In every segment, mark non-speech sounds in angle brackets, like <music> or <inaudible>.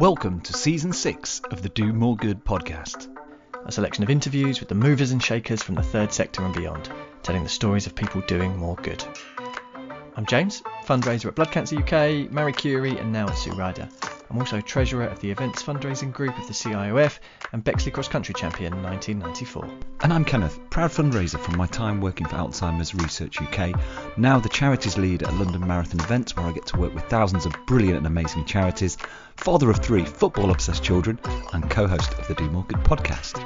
Welcome to season six of the Do More Good podcast, a selection of interviews with the movers and shakers from the third sector and beyond, telling the stories of people doing more good. I'm James, fundraiser at Blood Cancer UK, Marie Curie, and now at Sue Ryder. I'm also treasurer of the events fundraising group of the CIOF and Bexley Cross Country Champion 1994. And I'm Kenneth, proud fundraiser from my time working for Alzheimer's Research UK, now the charities lead at London Marathon events where I get to work with thousands of brilliant and amazing charities, father of three football obsessed children, and co host of the Do More Good podcast.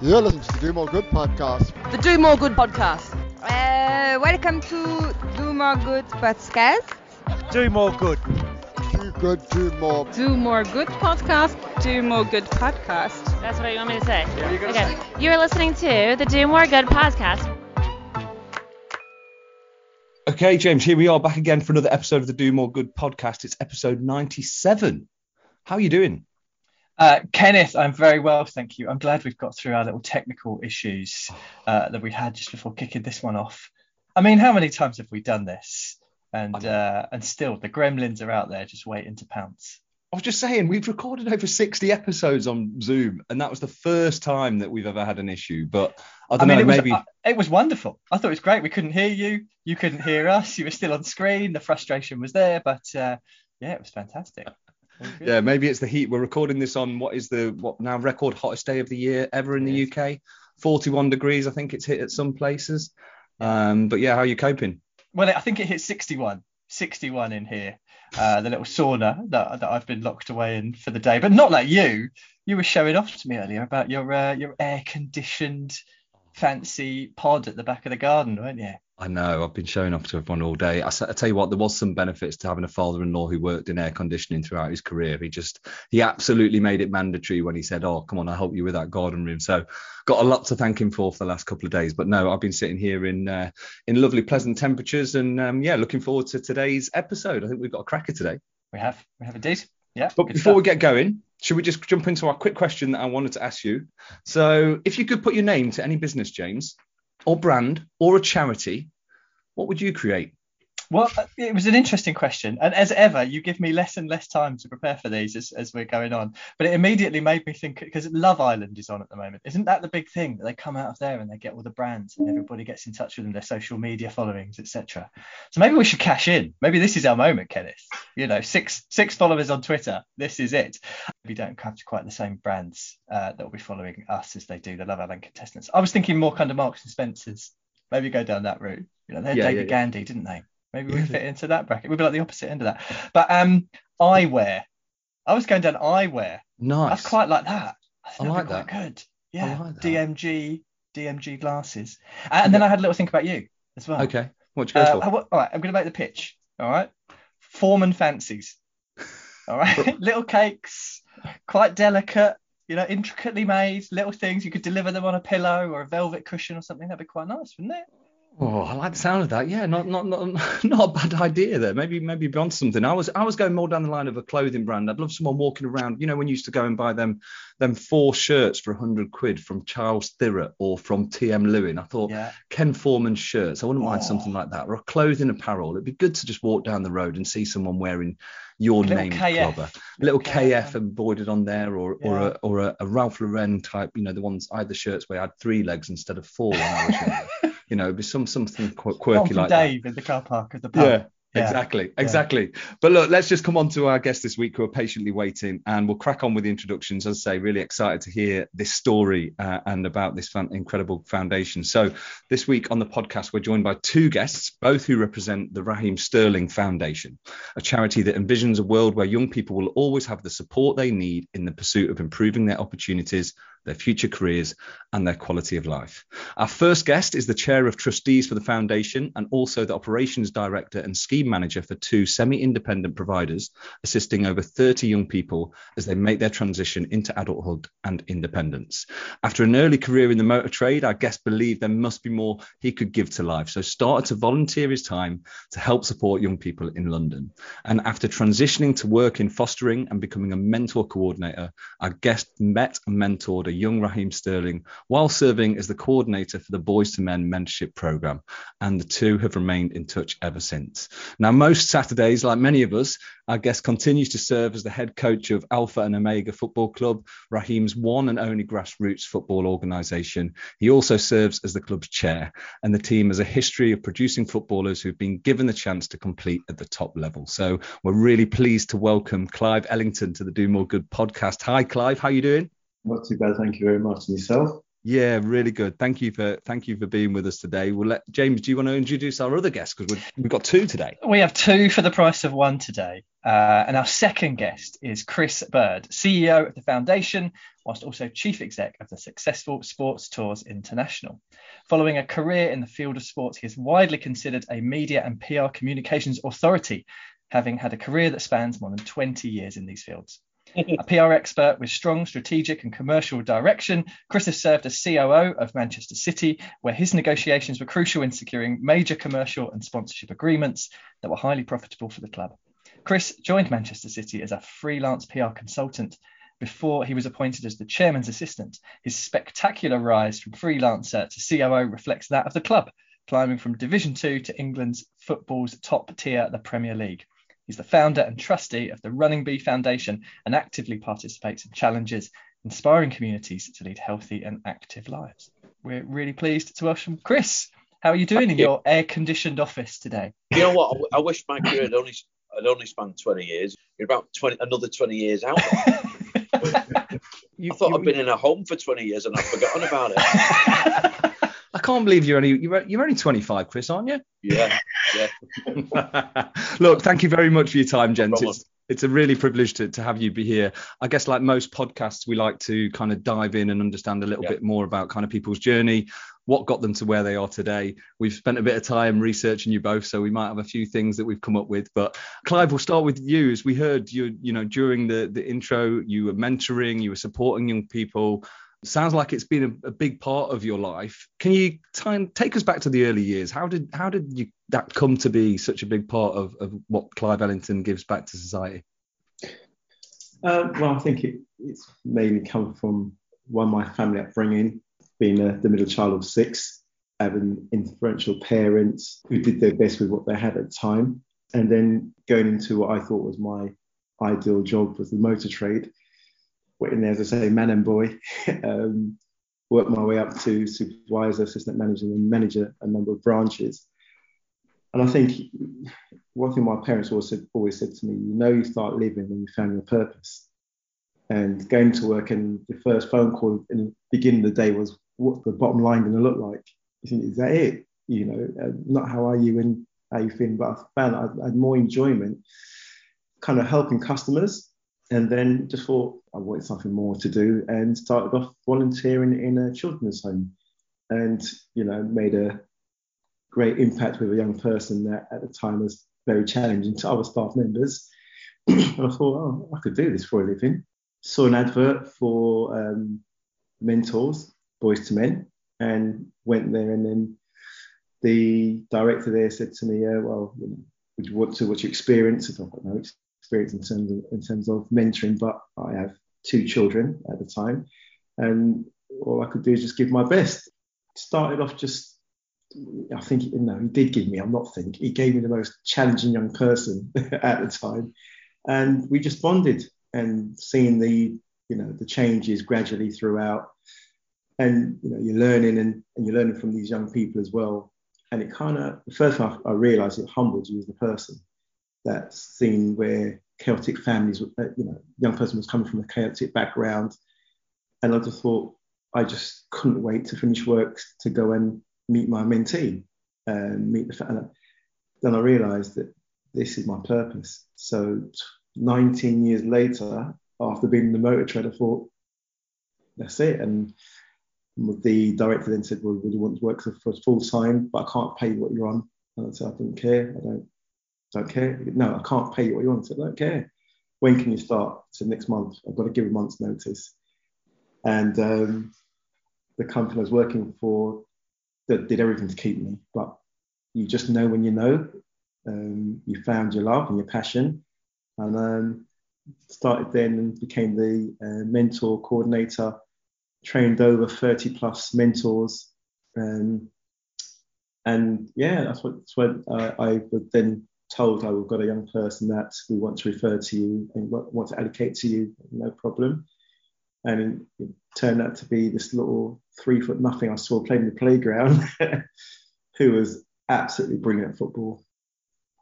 You're listening to the Do More Good podcast. The Do More Good podcast. Uh, welcome to Do More Good podcast. Do More Good Do good, do more. Do more good podcast. Do more good podcast. That's what you want me to say. Yeah, you're okay. Say. You're listening to the Do More Good podcast. Okay, James, here we are back again for another episode of the Do More Good podcast. It's episode 97. How are you doing? Uh, Kenneth, I'm very well, thank you. I'm glad we've got through our little technical issues uh, that we had just before kicking this one off. I mean, how many times have we done this? and uh, and still the gremlins are out there just waiting to pounce. I was just saying we've recorded over 60 episodes on Zoom, and that was the first time that we've ever had an issue. But I don't I mean, know, it maybe was, uh, it was wonderful. I thought it was great. We couldn't hear you, you couldn't hear us. You were still on screen. The frustration was there, but uh, yeah, it was fantastic. Yeah, maybe it's the heat. We're recording this on what is the what now record hottest day of the year ever in the UK. 41 degrees, I think it's hit at some places. Um, but yeah, how are you coping? Well, I think it hit 61. 61 in here. Uh, the little sauna that, that I've been locked away in for the day, but not like you. You were showing off to me earlier about your uh, your air conditioned fancy pod at the back of the garden, weren't you? I know. I've been showing off to everyone all day. I, I, tell you what, there was some benefits to having a father-in-law who worked in air conditioning throughout his career. He just, he absolutely made it mandatory when he said, "Oh, come on, I'll help you with that garden room." So, got a lot to thank him for for the last couple of days. But no, I've been sitting here in uh, in lovely, pleasant temperatures, and um, yeah, looking forward to today's episode. I think we've got a cracker today. We have, we have indeed. Yeah. But before stuff. we get going, should we just jump into our quick question that I wanted to ask you? So, if you could put your name to any business, James, or brand, or a charity what would you create? Well, uh, it was an interesting question. And as ever, you give me less and less time to prepare for these as, as we're going on. But it immediately made me think because Love Island is on at the moment. Isn't that the big thing that they come out of there and they get all the brands and everybody gets in touch with them, their social media followings, etc. So maybe we should cash in. Maybe this is our moment, Kenneth. You know, six six followers on Twitter. This is it. We don't have to quite the same brands uh, that will be following us as they do the Love Island contestants. I was thinking more kind of Marks and Spencers. Maybe go down that route. You know, they had yeah, David yeah, Gandy, yeah. didn't they? Maybe we fit into that bracket. We'd be like the opposite end of that. But um, eyewear. I was going down eyewear. Nice. That's quite like that. I, I like that. Good. Yeah. Like that. DMG, DMG glasses. Uh, and then I had a little think about you as well. Okay. What you go uh, for? all right. I'm going to make the pitch. All right. Foreman fancies. All right. <laughs> <laughs> little cakes, quite delicate. You know, intricately made little things. You could deliver them on a pillow or a velvet cushion or something. That'd be quite nice, wouldn't it? Oh, I like the sound of that. Yeah, not not not <laughs> not a bad idea there. Maybe maybe beyond something. I was I was going more down the line of a clothing brand. I'd love someone walking around. You know, when you used to go and buy them them four shirts for hundred quid from Charles Tyrwhitt or from TM Lewin. I thought yeah. Ken Foreman shirts. I wouldn't oh. mind something like that or a clothing apparel. It'd be good to just walk down the road and see someone wearing your name KF. Little, little KF, KF embroidered on there, or yeah. or a or a, a, Ralph Lauren type. You know, the ones either shirts where I had three legs instead of four when I was <laughs> younger. You know, be some something quirky like Dave that. in the car park at the pub. Yeah. Yeah. Exactly, exactly. Yeah. But look, let's just come on to our guests this week who are patiently waiting, and we'll crack on with the introductions. As I say, really excited to hear this story uh, and about this fan- incredible foundation. So, this week on the podcast, we're joined by two guests, both who represent the Raheem Sterling Foundation, a charity that envisions a world where young people will always have the support they need in the pursuit of improving their opportunities their future careers, and their quality of life. Our first guest is the Chair of Trustees for the Foundation and also the Operations Director and Scheme Manager for two semi independent providers, assisting over 30 young people as they make their transition into adulthood and independence. After an early career in the motor trade, our guest believed there must be more he could give to life, so started to volunteer his time to help support young people in London. And after transitioning to work in fostering and becoming a mentor coordinator, our guest met and mentored a young Raheem Sterling while serving as the coordinator for the Boys to Men mentorship program. And the two have remained in touch ever since. Now, most Saturdays, like many of us, our guest continues to serve as the head coach of Alpha and Omega Football Club, Raheem's one and only grassroots football organisation. He also serves as the club's chair, and the team has a history of producing footballers who've been given the chance to compete at the top level. So we're really pleased to welcome Clive Ellington to the Do More Good podcast. Hi, Clive. How are you doing? Not too bad, thank you very much. And yourself? Yeah, really good. Thank you for thank you for being with us today. We'll let James. Do you want to introduce our other guests because we've got two today? We have two for the price of one today, uh, and our second guest is Chris Bird, CEO of the foundation, whilst also chief exec of the successful Sports Tours International. Following a career in the field of sports, he is widely considered a media and PR communications authority, having had a career that spans more than 20 years in these fields a PR expert with strong strategic and commercial direction, Chris has served as COO of Manchester City, where his negotiations were crucial in securing major commercial and sponsorship agreements that were highly profitable for the club. Chris joined Manchester City as a freelance PR consultant before he was appointed as the chairman's assistant. His spectacular rise from freelancer to COO reflects that of the club, climbing from Division 2 to England's football's top tier, the Premier League. He's the founder and trustee of the Running Bee Foundation and actively participates in challenges, inspiring communities to lead healthy and active lives. We're really pleased to welcome Chris. How are you doing Thank in you. your air-conditioned office today? You know what? I wish my career had only had only spanned 20 years. You're about 20, another 20 years out. you, <laughs> I thought you, I'd been in a home for 20 years and I've forgotten about it. <laughs> I can't believe you're only you're, you're only 25, Chris, aren't you? Yeah, yeah. <laughs> Look, thank you very much for your time, gents. No it's, it's a really privilege to, to have you be here. I guess like most podcasts, we like to kind of dive in and understand a little yeah. bit more about kind of people's journey, what got them to where they are today. We've spent a bit of time researching you both, so we might have a few things that we've come up with. But Clive, we'll start with you. As we heard you, you know, during the the intro, you were mentoring, you were supporting young people sounds like it's been a, a, big part of your life. Can you time, take us back to the early years? How did how did you that come to be such a big part of, of what Clive Ellington gives back to society? Uh, well, I think it, it's mainly come from one my family upbringing, being a, the middle child of six, having influential parents who did their best with what they had at the time, and then going into what I thought was my ideal job was the motor trade in there, as I say, man and boy. <laughs> um, worked my way up to supervisor, assistant manager, and manager a number of branches. And I think one thing my parents always said, always said to me, you know, you start living when you found your purpose. And going to work, and the first phone call in the beginning of the day was, "What's the bottom line going to look like?" Think, is that it? You know, uh, not how are you and how you feeling, but I found I had more enjoyment, kind of helping customers and then just thought I wanted something more to do and started off volunteering in a children's home. And you know made a great impact with a young person that at the time was very challenging to other staff members. <clears throat> And I thought oh I could do this for a living. Saw an advert for um, mentors boys to men and went there. And then the director there said to me yeah well you know, would you want to what's your experience? I've got no experience in terms of in terms of mentoring, but I have two children at the time, and all I could do is just give my best. Started off just, I think know he did give me. I'm not think he gave me the most challenging young person <laughs> at the time, and we just bonded and seeing the you know the changes gradually throughout, and you know you're learning and, and you're learning from these young people as well. And it kind of the first time I, I realised it humbled you as the person that scene where chaotic families, uh, you know, young person was coming from a chaotic background, and I just thought I just couldn't wait to finish work to go and meet my mentee and meet the family. Then I realised that this is my purpose. So 19 years later, after being in the motor trade, I thought that's it. And the director then said, "Well, would you want to work for full time? But I can't pay what you're on." And I said, "I don't care. I don't don't care. No, I can't pay you what you want. I don't care. When can you start? So next month. I've got to give a month's notice. And um, the company I was working for that did everything to keep me. But you just know when you know. Um, you found your love and your passion. And um, started then and became the uh, mentor coordinator trained over 30 plus mentors. Um, and yeah, that's what, that's what uh, I would then told. I have got a young person that we want to refer to you and want to allocate to you, no problem. And it turned out to be this little three foot nothing I saw playing in the playground, <laughs> who was absolutely brilliant at football.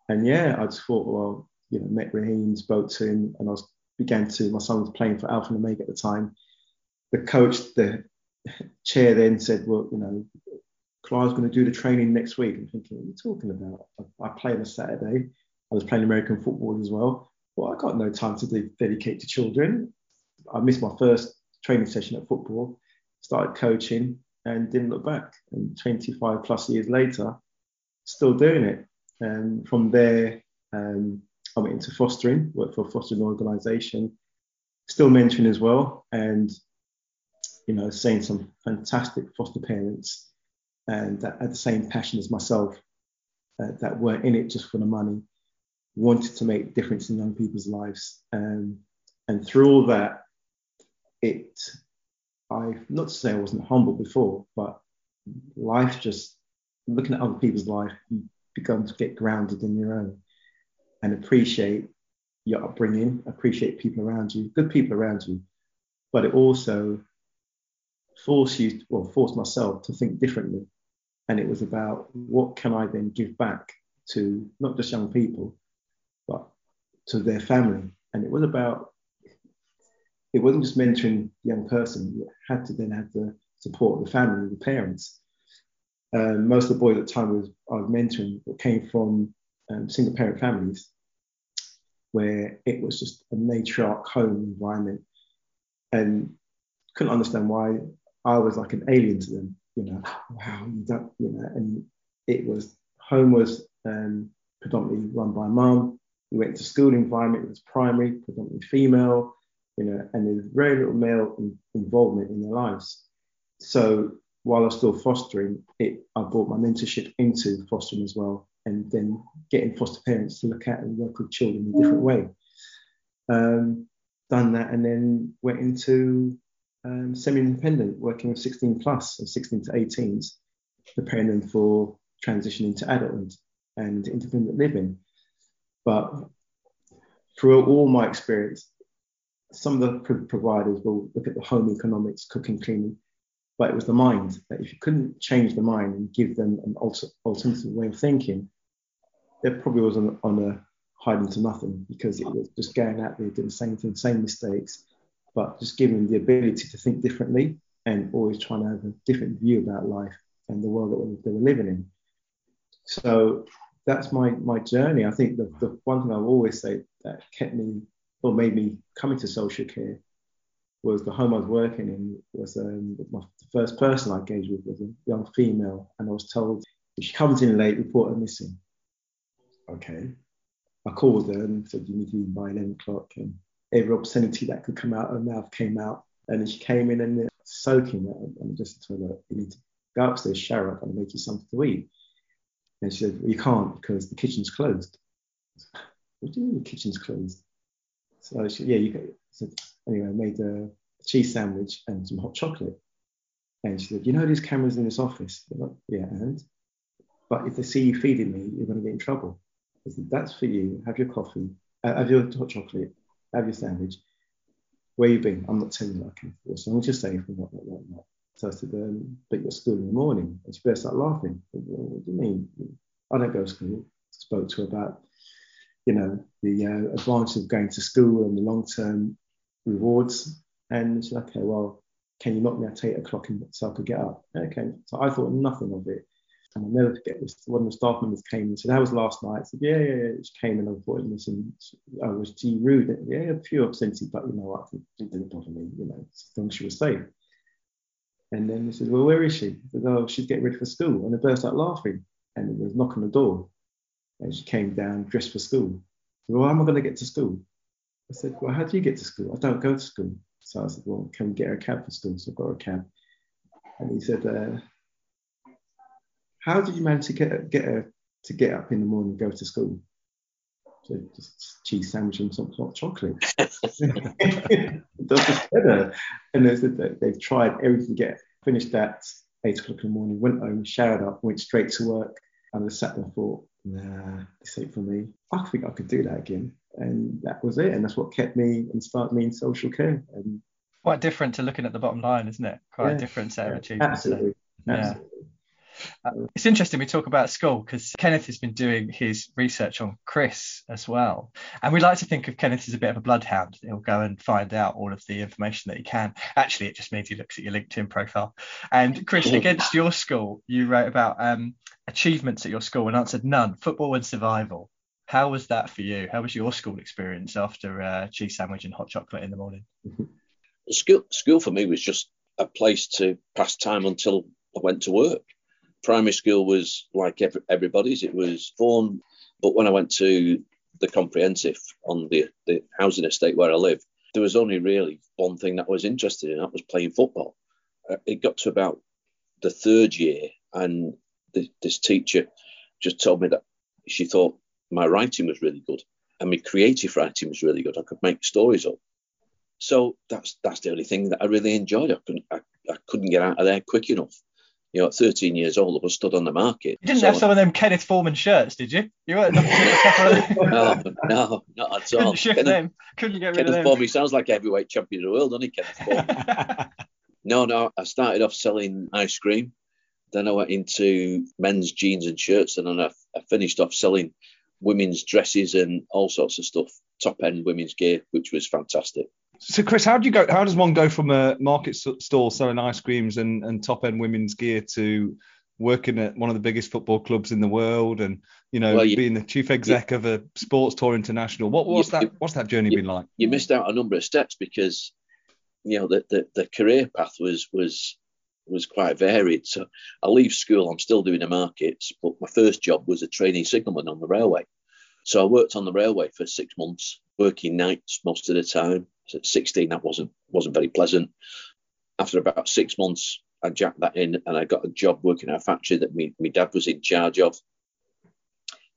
And yeah, I just thought, well, you know, met Raheem, spoke to him, and I was began to. My son was playing for Alpha and Omega at the time. The coach, the <laughs> chair, then said, well, you know, Clive's going to do the training next week. I'm thinking, what are you talking about? I, I play on a Saturday. I was playing American football as well. Well, I got no time to de- dedicate to children. I missed my first training session at football, started coaching, and didn't look back. And 25 plus years later, still doing it. And from there, um, I went into fostering, worked for a fostering organisation, still mentoring as well, and you know, seeing some fantastic foster parents and that had the same passion as myself, uh, that weren't in it just for the money, wanted to make difference in young people's lives. Um, and through all that, it, I, not to say I wasn't humble before, but life just, looking at other people's life, you become to get grounded in your own and appreciate your upbringing, appreciate people around you, good people around you, but it also forced you, well, forced myself to think differently. And it was about what can I then give back to not just young people, but to their family. And it was about, it wasn't just mentoring the young person, you had to then have the support of the family, the parents. Um, most of the boys at the time was, I was mentoring came from um, single parent families where it was just a matriarch home environment and couldn't understand why I was like an alien to them. You know, wow, you don't, you know, and it was home was um, predominantly run by mum. We went to school environment, it was primary, predominantly female, you know, and there's very little male in, involvement in their lives. So while I was still fostering, it I brought my mentorship into fostering as well, and then getting foster parents to look at and work with children in a different way. Um, done that, and then went into um, semi-independent, working with 16 plus and 16 to 18s, preparing them for transitioning to adulthood and independent living. But through all my experience, some of the pro- providers will look at the home economics, cooking, cleaning, but it was the mind that if you couldn't change the mind and give them an alter- alternative way of thinking, there probably was on, on a hiding to nothing because it was just going out there doing the same thing, same mistakes, but just giving them the ability to think differently and always trying to have a different view about life and the world that they were living in. So that's my my journey. I think the, the one thing I've always said that kept me or made me come into social care was the home I was working in was um, my, the first person I engaged with was a young female, and I was told if she comes in late, report her missing. Okay. I called her and said you need to be by 11 o'clock, and every obscenity that could come out of her mouth came out. And she came in and soaking it, and just told her you need to go upstairs, shower up, and make you something to eat. And she said, well, you can't because the kitchen's closed. What do you mean the kitchen's closed? So she, yeah, you can. So anyway, I made a cheese sandwich and some hot chocolate. And she said, you know, these cameras in this office. Like, yeah, and but if they see you feeding me, you're going to get in trouble. I said, that's for you. Have your coffee, uh, have your hot chocolate, have your sandwich. Where you been? I'm not telling you. Okay, so I'm just saying from what, what, what, what. So I said, um, but you're school in the morning. And she burst out laughing. Said, well, what do you mean? I don't go to school. Spoke to her about, you know, the uh, advantage of going to school and the long-term rewards. And she's like, okay, well, can you knock me at eight o'clock so I could get up? Okay. So I thought nothing of it. And I'll never forget this. One of the staff members came and said, That was last night. I said, Yeah, yeah, yeah. She came and thought, listen, I was she rude. Yeah, a few obscenity, but you know what? It didn't bother me, you know, as long as she was safe. And then he said, Well, where is she? I said, Oh, she's getting ready for school. And they burst out laughing. And there was a knock on the door. And she came down dressed for school. Said, Well, how am I going to get to school? I said, Well, how do you get to school? I don't go to school. So I said, Well, can we get her a cab for school? So I got her a cab. And he said, uh, How did you manage to get get her to get up in the morning and go to school? So just cheese sandwich and some hot chocolate. <laughs> <laughs> That's just better. And they said that they've tried everything to get finished at eight o'clock in the morning, went home, showered up, went straight to work, and I sat there and thought, nah, this ain't for me. I think I could do that again. And that was it. And that's what kept me and started me in social care. And Quite different to looking at the bottom line, isn't it? Quite Yeah. a different set of achievements. absolutely. Yeah. absolutely. Uh, It's interesting we talk about school because Kenneth has been doing his research on Chris as well. And we like to think of Kenneth as a bit of a bloodhound. He'll go and find out all of the information that he can. Actually, it just means he looks at your LinkedIn profile. And Chris, against your school, you wrote about um, achievements at your school and answered none, football and survival. How was that for you? How was your school experience after uh, cheese sandwich and hot chocolate in the morning? School, school for me was just a place to pass time until I went to work. Primary school was like every, everybody's. It was fun, but when I went to the comprehensive on the, the housing estate where I live, there was only really one thing that I was interested in. That was playing football. Uh, it got to about the third year, and this teacher just told me that she thought my writing was really good and my creative writing was really good. I could make stories up. So that's that's the only thing that I really enjoyed. I couldn't I, I couldn't get out of there quick enough. You know, at 13 years old, I was stood on the market. You didn't So- have some of them Kenneth Foreman shirts, did you? You weren't looking at a couple of them. no, no, not at all. Couldn't shift Kenneth, them. Couldn't get rid of Kenneth them. Foreman sounds like heavyweight champion of the world, doesn't he, Kenneth Foreman? <laughs> no, no. I started off selling ice cream. Then I went into men's jeans and shirts, and then I, I finished off selling women's dresses and all sorts of stuff, top end women's gear, which was fantastic. So, Chris, how do you go? How does one go from a market stall selling ice creams and, and top end women's gear to working at one of the biggest football clubs in the world and you know Well, you- being the chief exec of a sports tour international? What was that? What's that journey you- been like? you missed out a number of steps because you know the, the, the career path was was was quite varied. So I leave school, I'm still doing the markets, but my first job was a trainee signalman on the railway. So I worked on the railway for six months, working nights most of the time. At 16, that wasn't wasn't very pleasant. After about six months, I jacked that in and I got a job working at a factory that me, my dad was in charge of.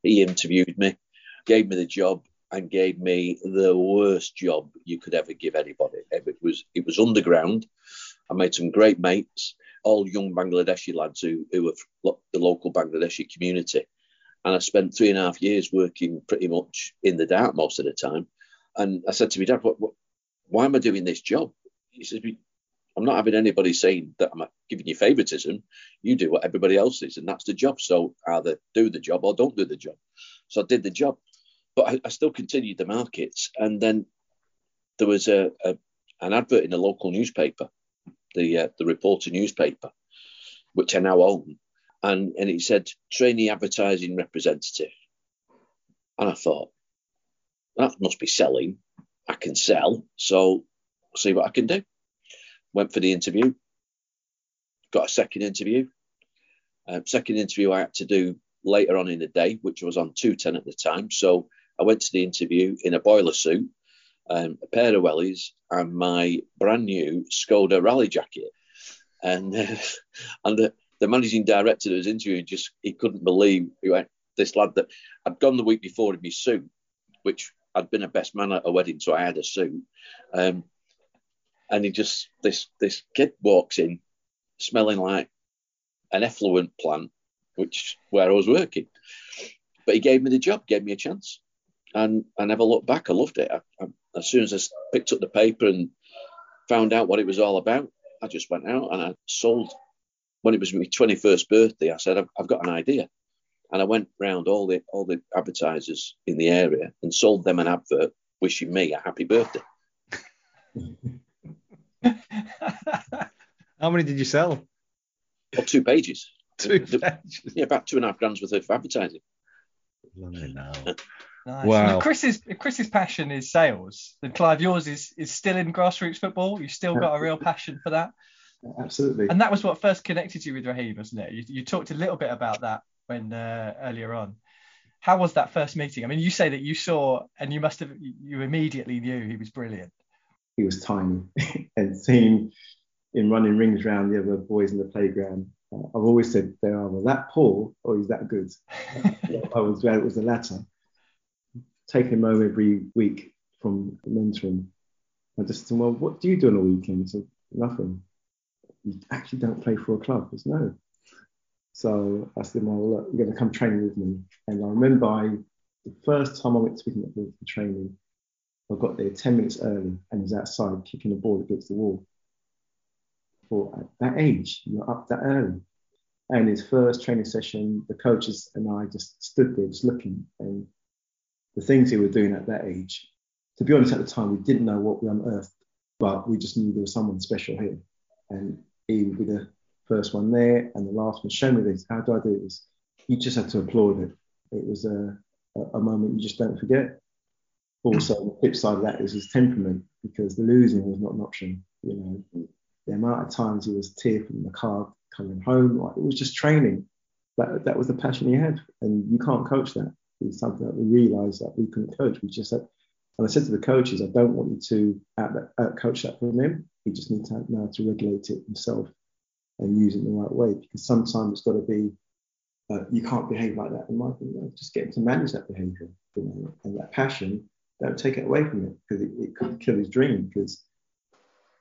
He interviewed me, gave me the job, and gave me the worst job you could ever give anybody. It was it was underground. I made some great mates, all young Bangladeshi lads who, who were from the local Bangladeshi community. And I spent three and a half years working pretty much in the dark most of the time. And I said to my dad, what, what, why am I doing this job? He says, I'm not having anybody saying that I'm giving you favoritism. You do what everybody else is, and that's the job. So either do the job or don't do the job. So I did the job, but I, I still continued the markets. And then there was a, a an advert in a local newspaper, the uh, the Reporter newspaper, which I now own, and and it said trainee advertising representative, and I thought that must be selling. I can sell, so see what I can do. Went for the interview, got a second interview. Uh, second interview I had to do later on in the day, which was on 210 at the time. So I went to the interview in a boiler suit, um, a pair of wellies, and my brand new Skoda rally jacket. And uh, <laughs> and the, the managing director that was interviewing just he couldn't believe he went, this lad that I'd gone the week before in my suit, which I'd been a best man at a wedding, so I had a suit. Um, and he just this this kid walks in, smelling like an effluent plant, which where I was working. But he gave me the job, gave me a chance, and I never looked back. I loved it. I, I, as soon as I picked up the paper and found out what it was all about, I just went out and I sold. When it was my 21st birthday, I said I've, I've got an idea, and I went round all the all the advertisers in the area and sold them an advert wishing me a happy birthday. <laughs> How many did you sell? Or two pages. <laughs> Two The- pages. Yeah, about two and a half grand's worth of advertising. Now. <laughs> Nice. Wow. Well, Chris's Chris's passion is sales, and Clive, yours is is still in grassroots football. You've still got a real passion for that, Absolutely. and that was what first connected you with Raheem, wasn't it? You, you talked a little bit about that when uh, earlier on. How was that first meeting? I mean, you say that you saw, and you must have, you immediately knew he was brilliant. he was tiny <laughs> and seeing him running rings around the other boys in the playground. Uh, I've always said they're either that poor or is that good. <laughs> I was glad it was the latter. taking him home every week from mentoring. I just said, well, what do you do on a weekend? Said, nothing. You actually don't play for a club. Said, no. So I said, well, look, you're going to come training with me. And I remember I, the first time I went to pick for training, I got there 10 minutes early and was outside kicking the ball against the wall. For at that age, you're up that early. And his first training session, the coaches and I just stood there just looking. And the things he was doing at that age, to be honest, at the time, we didn't know what we unearthed, but we just knew there was someone special here. And he would be the first one there and the last one, show me this. How do I do this? You just had to applaud it. It was a, a, moment you just don't forget. Also, the flip side of that is his temperament because the losing was not an option. You know, the amount of times he was tear from the car coming home, like, it was just training. That, that was the passion he had, and you can't coach that. It's something that we realised that we couldn't coach. We just said, and I said to the coaches, I don't want you to out, coach that from him. He just needs to know how to regulate it himself and use it in the right way. Because sometimes it's got to be, uh, you can't behave like that. In my opinion, just get to manage that behaviour, you know, and that passion. Don't take it away from it because it, it could kill his dream. Because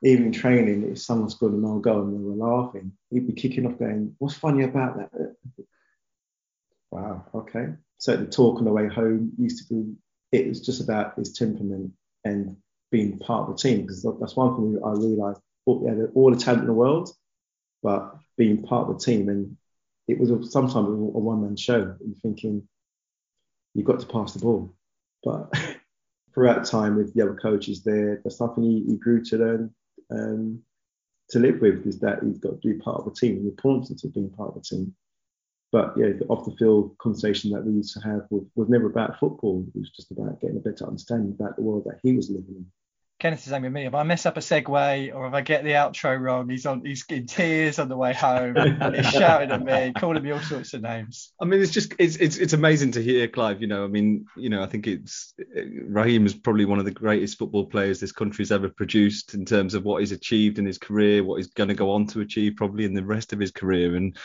even in training, if someone scored an old goal and they were laughing, he'd be kicking off going, "What's funny about that?" Wow, okay. So the talk on the way home used to be, it was just about his temperament and being part of the team. Because that's one thing I realised. All, yeah, all the talent in the world, but being part of the team. And it was a, sometimes a one man show. You're thinking, you've got to pass the ball. But <laughs> throughout time with the other coaches there, there's something he, he grew to learn um, to live with is that he's got to be part of the team, the importance of being part of the team. But yeah, the off the field conversation that we used to have was, was never about football. It was just about getting a better understanding about the world that he was living in. Kenneth is angry with me. If I mess up a segue or if I get the outro wrong, he's on he's in tears on the way home <laughs> he's shouting at me, calling me all sorts of names. I mean, it's just it's it's it's amazing to hear Clive. You know, I mean, you know, I think it's Raheem is probably one of the greatest football players this country's ever produced in terms of what he's achieved in his career, what he's going to go on to achieve probably in the rest of his career. And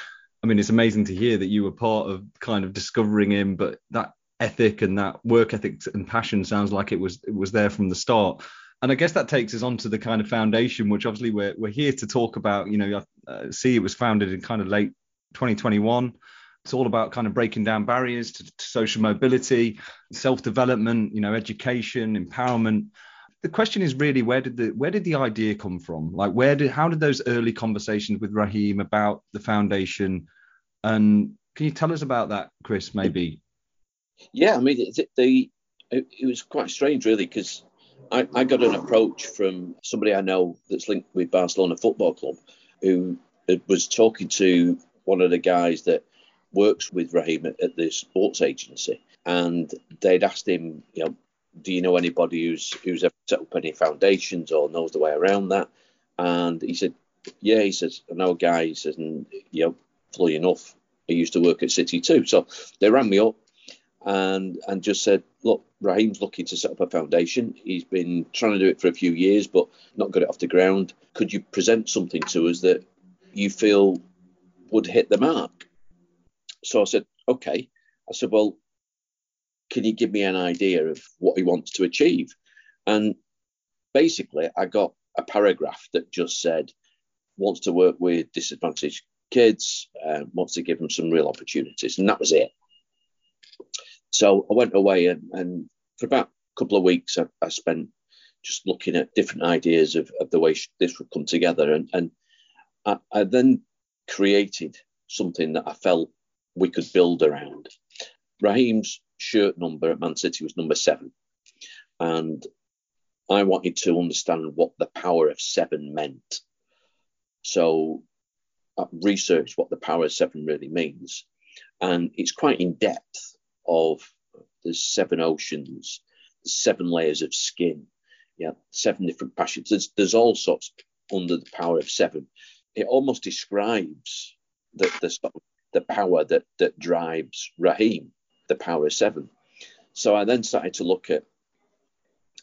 I mean, it's amazing to hear that you were part of kind of discovering him, but that ethic and that work ethic and passion sounds like it was it was there from the start and I guess that takes us on to the kind of foundation, which obviously we're, we're here to talk about. You know, uh, see, it was founded in kind of late 2021. It's all about kind of breaking down barriers to, to social mobility, self development, you know, education, empowerment. The question is really where did the where did the idea come from? Like where did how did those early conversations with Raheem about the foundation, and can you tell us about that, Chris? Maybe. Yeah, I mean, the, the it was quite strange, really, because I, I got an approach from somebody I know that's linked with Barcelona Football Club who was talking to one of the guys that works with Raheem at, at the sports agency, and they'd asked him, you know, do you know anybody who's who's ever set up any foundations or knows the way around that? And he said, yeah, he says, I know a guy. He says, and you know, fully enough, he used to work at City too. So they rang me up and and just said, look, Raheem's looking to set up a foundation. He's been trying to do it for a few years, but not got it off the ground. Could you present something to us that you feel would hit the mark? So I said, okay. I said, well, can you give me an idea of what he wants to achieve? And basically, I got a paragraph that just said, wants to work with disadvantaged kids, uh, wants to give them some real opportunities. And that was it. So I went away and, and for about a couple of weeks, I, I spent just looking at different ideas of, of the way this would come together. And, and I, I then created something that I felt we could build around. Raheem's shirt number at Man City was number seven. And I wanted to understand what the power of seven meant. So I researched what the power of seven really means. And it's quite in depth of the seven oceans, the seven layers of skin, yeah, seven different passions. There's, there's all sorts under the power of seven. It almost describes the, the, the power that, that drives Raheem, the power of seven. So I then started to look at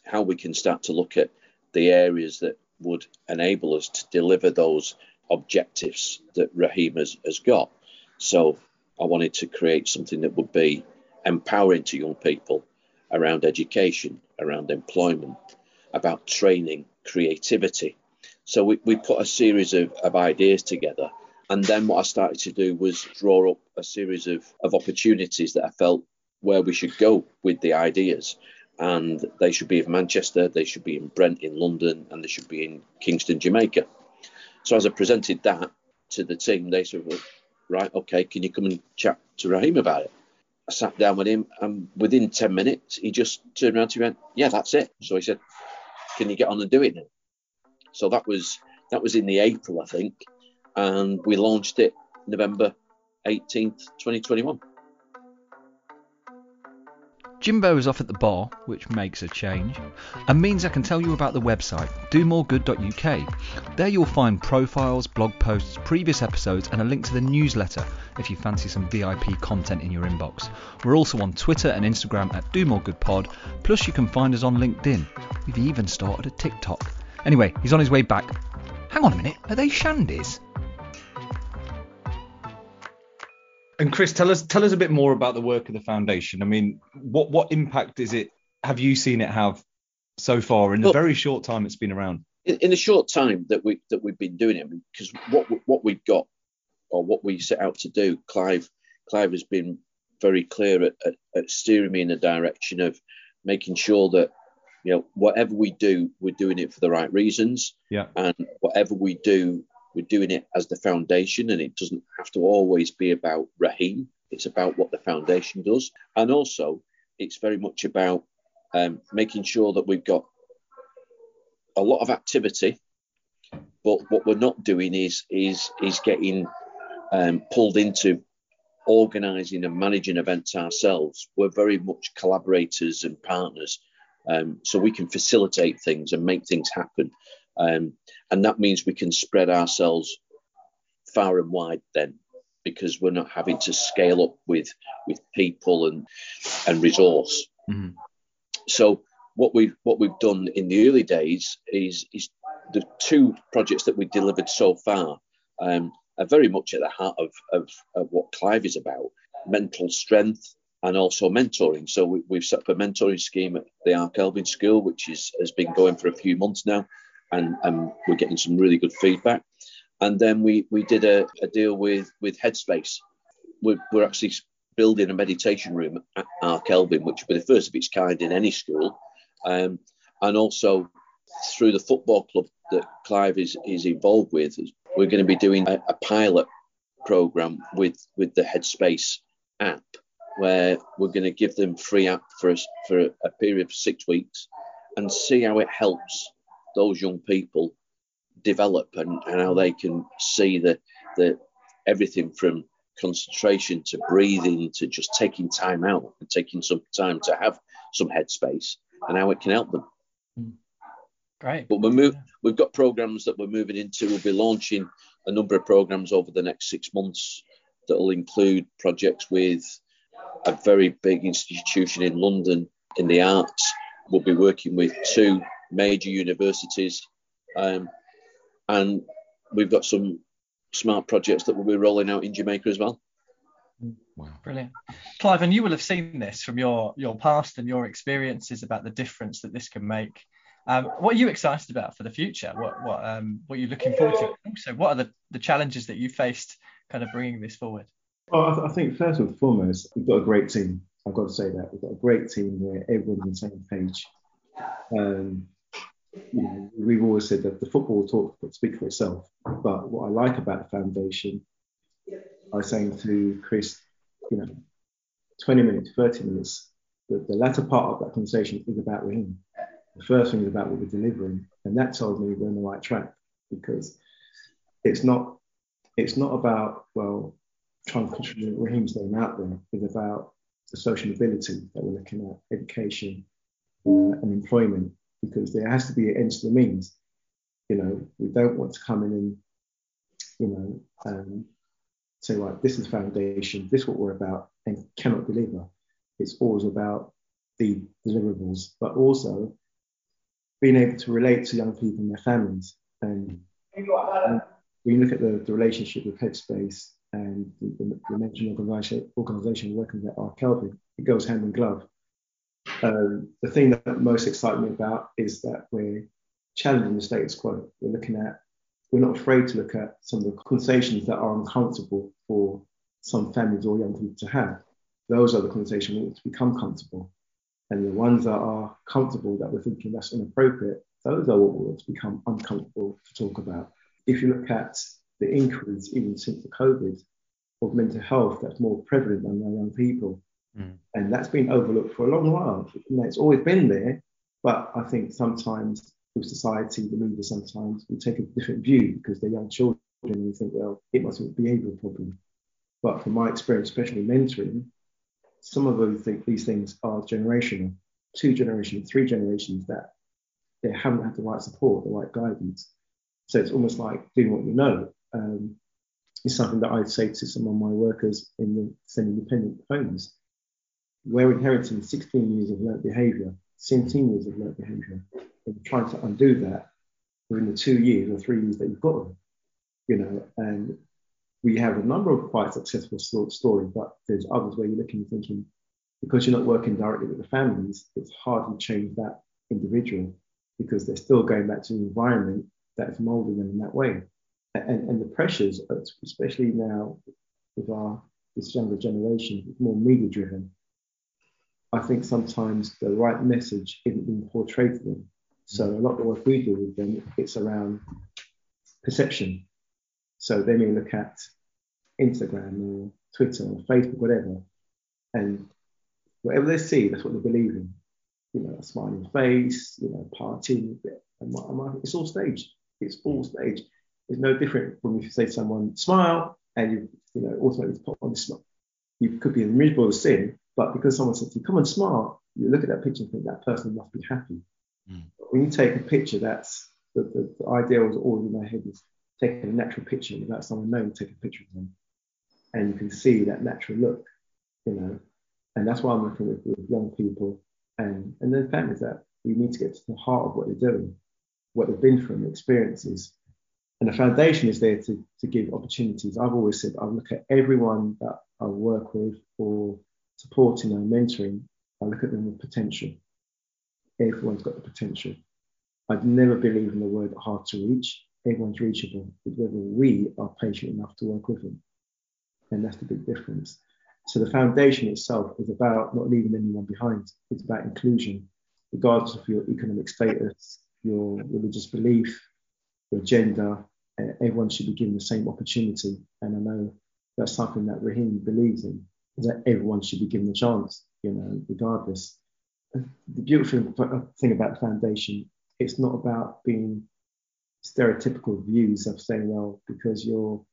how we can start to look at the areas that would enable us to deliver those objectives that Raheem has, has got. So I wanted to create something that would be empowering to young people around education, around employment, about training, creativity. So we, we put a series of, of ideas together. And then what I started to do was draw up a series of, of opportunities that I felt where we should go with the ideas. And they should be in Manchester, they should be in Brent in London, and they should be in Kingston, Jamaica. So as I presented that to the team, they said, right, okay, can you come and chat to Raheem about it? I sat down with him, and within 10 minutes, he just turned around to me and went, yeah, that's it. So he said, can you get on and do it now? So that was that was in the April, I think, and we launched it November 18th, 2021. Jimbo is off at the bar, which makes a change, and means I can tell you about the website, domoregood.uk. There you'll find profiles, blog posts, previous episodes, and a link to the newsletter if you fancy some VIP content in your inbox. We're also on Twitter and Instagram at DoMoreGoodPod, plus you can find us on LinkedIn. We've even started a TikTok. Anyway, he's on his way back. Hang on a minute, are they shandies? And Chris, tell us tell us a bit more about the work of the foundation. I mean, what what impact is it? Have you seen it have so far in the very short time it's been around? In, in the short time that we that we've been doing it, because what what we've got or what we set out to do, Clive Clive has been very clear at, at, at steering me in the direction of making sure that you know whatever we do, we're doing it for the right reasons. Yeah. And whatever we do, we're doing it as the foundation, and it doesn't have to always be about Raheem. It's about what the foundation does, and also it's very much about um, making sure that we've got a lot of activity, but what we're not doing is is is getting um, pulled into organising and managing events ourselves. We're very much collaborators and partners, um, so we can facilitate things and make things happen. Um, and that means we can spread ourselves far and wide then because we're not having to scale up with with people and and resource. Mm-hmm. So what we've what we've done in the early days is is the two projects that we delivered so far um, are very much at the heart of, of, of what Clive is about mental strength and also mentoring. So we, have set up a mentoring scheme at the Ark Elvin School, which is, has been going for a few months now and, and we're getting some really good feedback. And then we we did a, a deal with with Headspace. We're, we're actually building a meditation room at Ark Elvin, which will be the first of its kind in any school. Um, and also through the football club that Clive is is involved with, we're going to be doing a, a pilot program with with the Headspace app, where we're going to give them free app for for a period of six weeks and see how it helps those young people develop and, and how they can see that the everything from concentration to breathing to just taking time out and taking some time to have some headspace and how it can help them. Hmm. Great. But we move, we've got programs that we're moving into. We'll be launching a number of programs over the next six months that will include projects with a very big institution in London in the arts. We'll be working with two major universities. Um, and we've got some smart projects that we'll be rolling out in Jamaica as well. Wow. Brilliant. Clive, and you will have seen this from your, your past and your experiences about the difference that this can make. Um, what are you excited about for the future? What what um, what are you looking forward to? Also, what are the, the challenges that you faced kind of bringing this forward? Well, I, th- I think first and foremost, we've got a great team. I've got to say that we've got a great team where everyone's on the same page. Um, you know, we've always said that the football talk speak for itself. But what I like about the foundation, I was saying to Chris, you know, 20 minutes, 30 minutes, the, the latter part of that conversation is about Raheem. The first thing is about what we're delivering, and that tells me we're on the right track because it's not it's not about well trying to control Raheem's name out there. It's about the social mobility that we're looking at, education, uh, and employment, because there has to be an end to the means. You know, we don't want to come in and, you know, um, say, right, this is the foundation, this is what we're about, and cannot deliver. It's always about the deliverables, but also being able to relate to young people and their families. And, and when you look at the, the relationship with Headspace and the, the, the mentioned organization, organization working at Ark Elvin, it goes hand in glove. Um, the thing that most excites me about is that we're challenging the status quo. We're looking at, we're not afraid to look at some of the conversations that are uncomfortable for some families or young people to have. Those are the conversations we want to become comfortable. And the ones that are comfortable that we're thinking that's inappropriate, those are what we want to become uncomfortable to talk about. If you look at the increase, even since the COVID, of mental health that's more prevalent among young people. Mm. And that's been overlooked for a long while. You know, it's always been there, but I think sometimes with society, the media sometimes we take a different view because they're young children and we think, well, it must be a behavioural problem. But from my experience, especially mentoring, some of them think these things are generational, two generations, three generations that they haven't had the right support, the right guidance. So it's almost like doing what you know. Um, is something that I'd say to some of my workers in the semi-independent homes. We're inheriting 16 years of learnt behaviour, 17 years of learnt behaviour, and trying to undo that within the two years or three years that you've got them. You know, and we have a number of quite successful stories, but there's others where you're looking and thinking, because you're not working directly with the families, it's hard to change that individual because they're still going back to an environment that's molding them in that way and, and the pressures, especially now with our this younger generation, it's more media driven. I think sometimes the right message isn't being portrayed to them. So mm. a lot of the work we do with them, it's around perception. So they may look at Instagram or Twitter or Facebook, whatever, and whatever they see, that's what they believe in. You know, a smiling face, you know, partying, it's all staged. It's all mm. staged It's no different from if you say to someone, smile, and you, you know, automatically put on the smile. You could be in the miserable sin, but because someone says to you, come on, smile, you look at that picture and think that person must be happy. Mm. When you take a picture, that's the, the, the idea was always in my head is taking a natural picture without someone knowing, take a picture of them. And you can see that natural look, you know. And that's why I'm working with, with young people and, and then families that we need to get to the heart of what they're doing, what they've been through, the experiences, and the foundation is there to, to give opportunities. I've always said I look at everyone that I work with or supporting and mentoring, I look at them with potential. Everyone's got the potential. I'd never believe in the word hard to reach. Everyone's reachable. It's whether we are patient enough to work with them. And that's the big difference. So the foundation itself is about not leaving anyone behind. It's about inclusion, regardless of your economic status, your religious belief, your gender, uh, everyone should be given the same opportunity. And I know that's something that Raheem believes in, that everyone should be given a chance, you know, regardless. The beautiful thing about the foundation, it's not about being stereotypical views of saying, well, because you're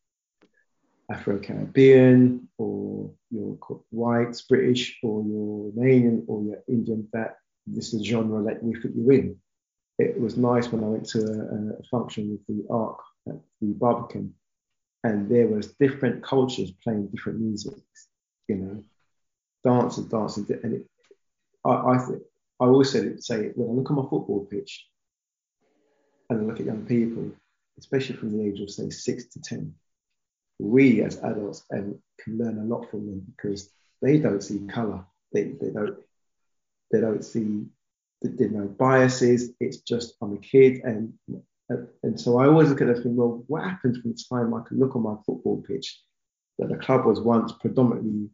Afro Caribbean or you're white, British, or you're Romanian or you're Indian, that this is a genre that we fit you in it was nice when I went to a, a function with the ARC at the Barbican, and there was different cultures playing different music, you know, dancers dancing, and it, I, I think I always say it, say when I look on my football pitch, and I look at young people, especially from the age of say six to ten, we as adults and can learn a lot from them because they don't see colour, they, they don't they don't see there are no biases. It's just I'm a kid, and and so I always look at it and well, what happens from the time I can look on my football pitch that the club was once predominantly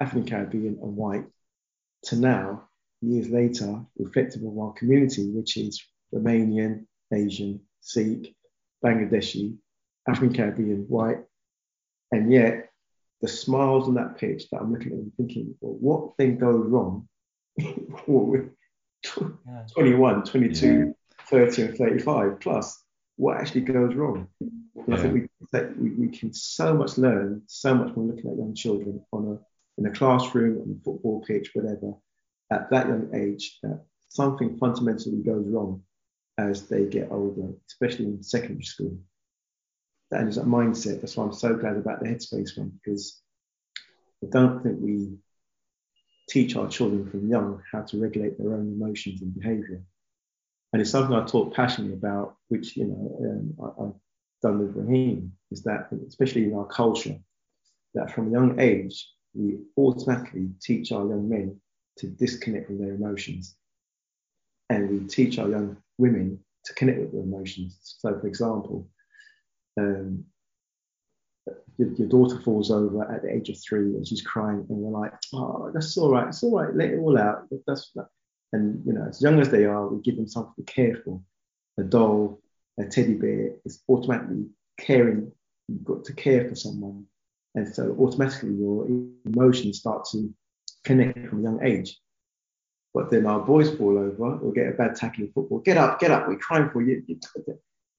African Caribbean and white to now, years later, reflective of our community, which is Romanian, Asian, Sikh, Bangladeshi, African Caribbean, white, and yet the smiles on that pitch that I'm looking at and thinking, well, what then goes wrong? <laughs> 21, 22, yeah. 30, and 35 plus, what actually goes wrong? Yeah. I think we, we, we can so much learn, so much from looking at young children on a in a classroom, on a football pitch, whatever, at that young age, that something fundamentally goes wrong as they get older, especially in secondary school. That is a mindset. That's why I'm so glad about the Headspace one because I don't think we teach our children from young how to regulate their own emotions and behavior. And it's something I talk passionately about, which, you know, um, I, have done with Raheem, is that, especially in our culture, that from a young age, we automatically teach our young men to disconnect from their emotions. And we teach our young women to connect with their emotions. So, for example, um, your, your, daughter falls over at the age of three and she's crying, and we're like, oh, that's all right, it's all right, let it all out. That's and you know, as young as they are, we give them something to care for. A doll, a teddy bear is automatically caring. You've got to care for someone, and so automatically your emotions start to connect from a young age. But then our boys fall over or get a bad tackle in football. Get up, get up, we're crying for you.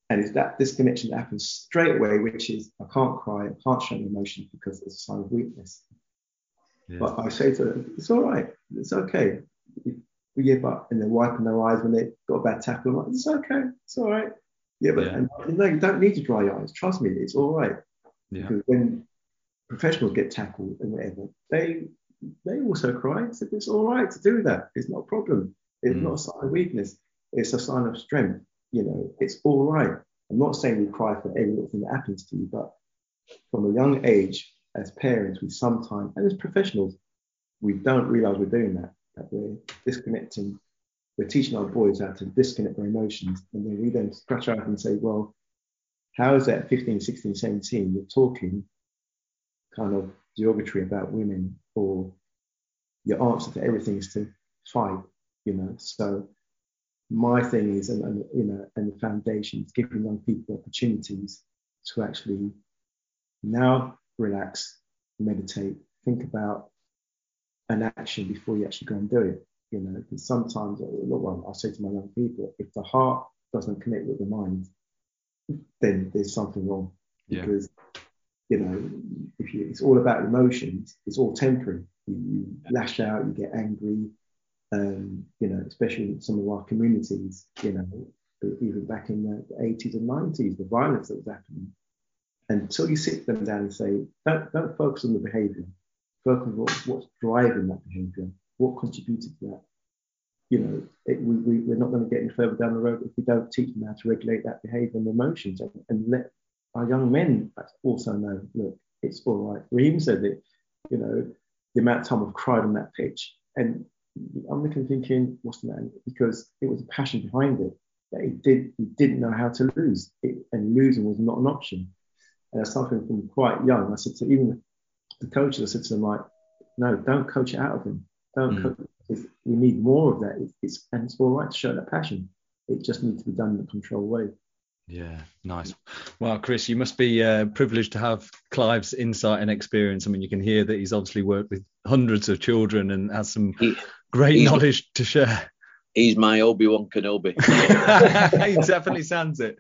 And it's that disconnection that happens straight away, which is I can't cry, I can't show emotion because it's a sign of weakness. Yeah. But I say to them, it's all right, it's okay. Give up and they're wiping their eyes when they've got a bad tackle. I'm like, it's okay, it's all right. Yeah, but yeah. And, no, you don't need to dry your eyes. Trust me, it's all right. Yeah. Because when professionals get tackled and whatever, they they also cry. So it's all right to do that. It's not a problem. It's mm. not a sign of weakness. It's a sign of strength. You know, it's all right. I'm not saying we cry for every little thing that happens to you, but from a young age, as parents, we sometimes, and as professionals, we don't realize we're doing that, that we're disconnecting. We're teaching our boys how to disconnect their emotions. And then we then scratch out and say, well, how is that 15, 16, 17? You're talking kind of derogatory about women or your answer to everything is to fight, you know. So my thing is, and, and you know, and the foundation is giving young people opportunities to actually now relax, meditate, think about an action before you actually go and do it. You know, because sometimes, well, I say to my young people, if the heart doesn't connect with the mind, then there's something wrong. Yeah. Because you know, if you, it's all about emotions, it's all temporary. You, you lash out, you get angry, um, you know, especially in some of our communities, you know, even back in the 80s and 90s, the violence that was happening. Until you sit them down and say, don't, don't focus on the behavior, focus on what, what's driving that behavior, what contributed to that. You know, it, we, we, we're not going to get any further down the road if we don't teach them how to regulate that behavior and emotions and, and let our young men also know, look, it's all right. Raheem said it, you know, the amount of time I've cried on that pitch. And I'm looking thinking, what's the matter? Because it was a passion behind it. That he did he didn't know how to lose. It, and losing was not an option. And that's something from quite young. I said to even the coaches, I said to them like, no, don't coach it out of him. Don't mm. coach. We need more of that. It's, it's and it's all right to show that passion. It just needs to be done in a controlled way. Yeah, nice. Well, Chris, you must be uh, privileged to have Clive's insight and experience. I mean, you can hear that he's obviously worked with hundreds of children and has some he, great knowledge to share. He's my Obi Wan Kenobi. <laughs> he definitely sounds it.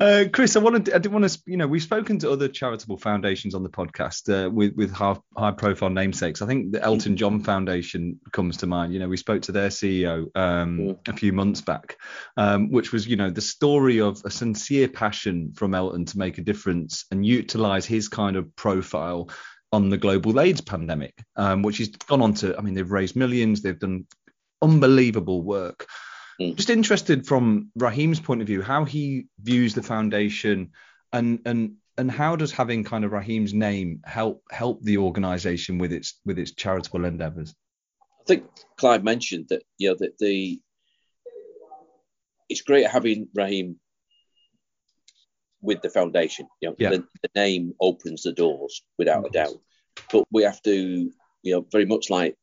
Uh, Chris, I wanted, I did want to, you know, we've spoken to other charitable foundations on the podcast uh, with with high, high profile namesakes. I think the Elton John Foundation comes to mind. You know, we spoke to their CEO um, yeah. a few months back, um, which was, you know, the story of a sincere passion from Elton to make a difference and utilize his kind of profile on the global AIDS pandemic, um, which he's gone on to. I mean, they've raised millions, they've done unbelievable work. Mm. Just interested from Raheem's point of view, how he views the foundation and and and how does having kind of Raheem's name help help the organisation with its with its charitable endeavours? I think Clive mentioned that you know that the it's great having Raheem with the foundation. You know, yeah. the, the, name opens the doors without a doubt. But we have to, you know, very much like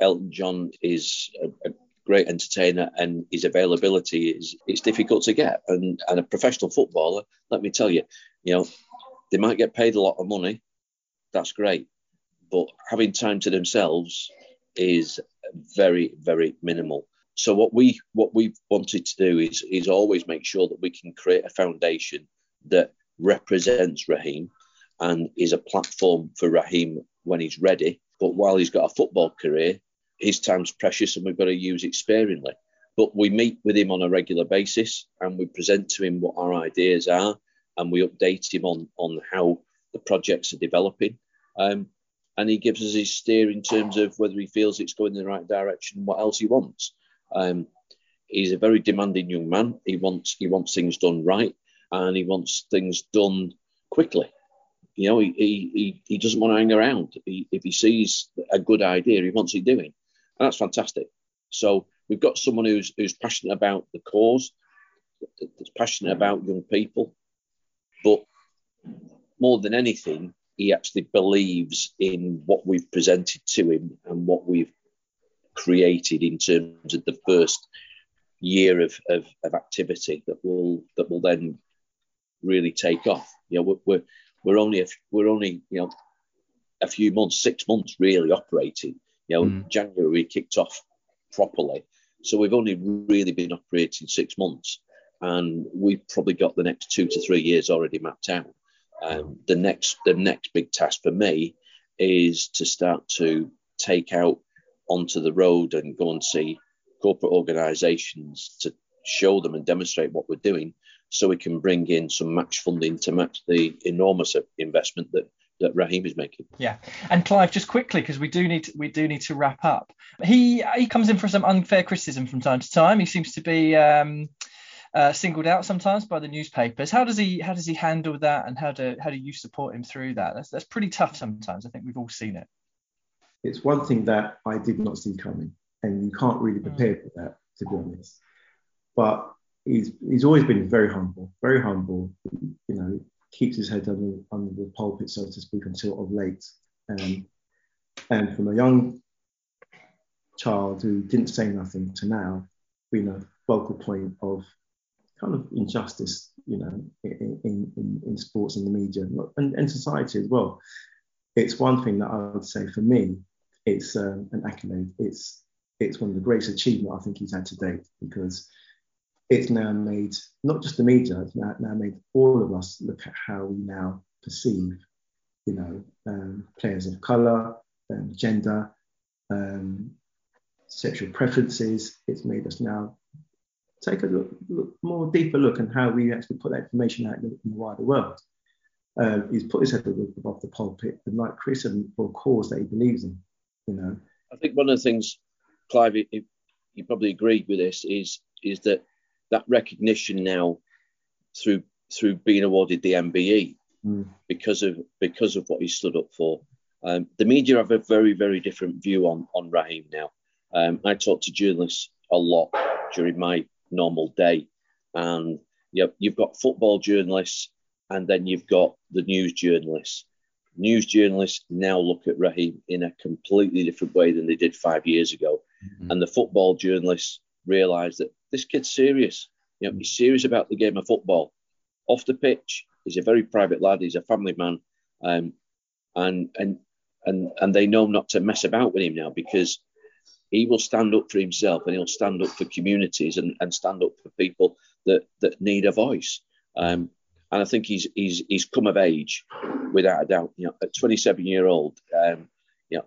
Elton John is a, a great entertainer and his availability is it's difficult to get. And and a professional footballer, let me tell you, you know, they might get paid a lot of money. That's great. But having time to themselves is very, very minimal. So what we what we've wanted to do is is always make sure that we can create a foundation that represents Raheem and is a platform for Raheem when he's ready. But while he's got a football career, his time's precious and we've got to use it sparingly. But we meet with him on a regular basis and we present to him what our ideas are and we update him on, on how the projects are developing. Um, and he gives us his steer in terms of whether he feels it's going in the right direction and what else he wants. Um, he's a very demanding young man. He wants he wants things done right and he wants things done quickly. You know, he, he, he doesn't want to hang around. He, if he sees a good idea, he wants it doing. And that's fantastic. So we've got someone who's who's passionate about the cause, that's passionate about young people, but more than anything, he actually believes in what we've presented to him and what we've created in terms of the first year of, of, of activity that will that will then really take off. You know, we're, we're, only a, we're only you know a few months, six months really operating. You know, mm. January we kicked off properly, so we've only really been operating six months, and we've probably got the next two to three years already mapped out. Um, the next the next big task for me is to start to take out onto the road and go and see corporate organisations to show them and demonstrate what we're doing, so we can bring in some match funding to match the enormous investment that that Raheem is making. Yeah, and Clive, just quickly because we do need to, we do need to wrap up. He he comes in for some unfair criticism from time to time. He seems to be um, uh, singled out sometimes by the newspapers. How does he how does he handle that, and how do how do you support him through that? That's that's pretty tough sometimes. I think we've all seen it. It's one thing that I did not see coming, and you can't really mm. prepare for that, to be honest. But he's he's always been very humble, very humble. You know, keeps his head under, under the pulpit, so to speak, until of late. Um, and from a young child who didn't say nothing to now, being a focal point of kind of injustice, you know, in, in, in sports and the media and, and society as well. It's one thing that I would say for me, it's um, an accolade. It's it's one of the greatest achievements I think he's had to date because it's now made not just the media, it's now, now made all of us look at how we now perceive, you know, um, players of colour, um, gender, um, sexual preferences. It's made us now take a look, look, more deeper look at how we actually put that information out in the, wider world. Um, he's put his head above the pulpit, and like Chris said, for a cause that he believes in. You know, I think one of the things, Clive, you, you probably agreed with this, is is that that recognition now through through being awarded the MBE mm. because of because of what he stood up for. Um, the media have a very very different view on on Raheem now. Um, I talk to journalists a lot during my normal day. And you know, you've got football journalists and then you've got the news journalists. News journalists now look at Raheem in a completely different way than they did five years ago. Mm-hmm. And the football journalists realise that this kid's serious. You know, he's serious about the game of football. Off the pitch, he's a very private lad. He's a family man, um, and and and and they know not to mess about with him now because he will stand up for himself and he'll stand up for communities and, and stand up for people that, that need a voice. Um, and I think he's, he's, he's come of age without a doubt. You know, at 27 year old, um, you know,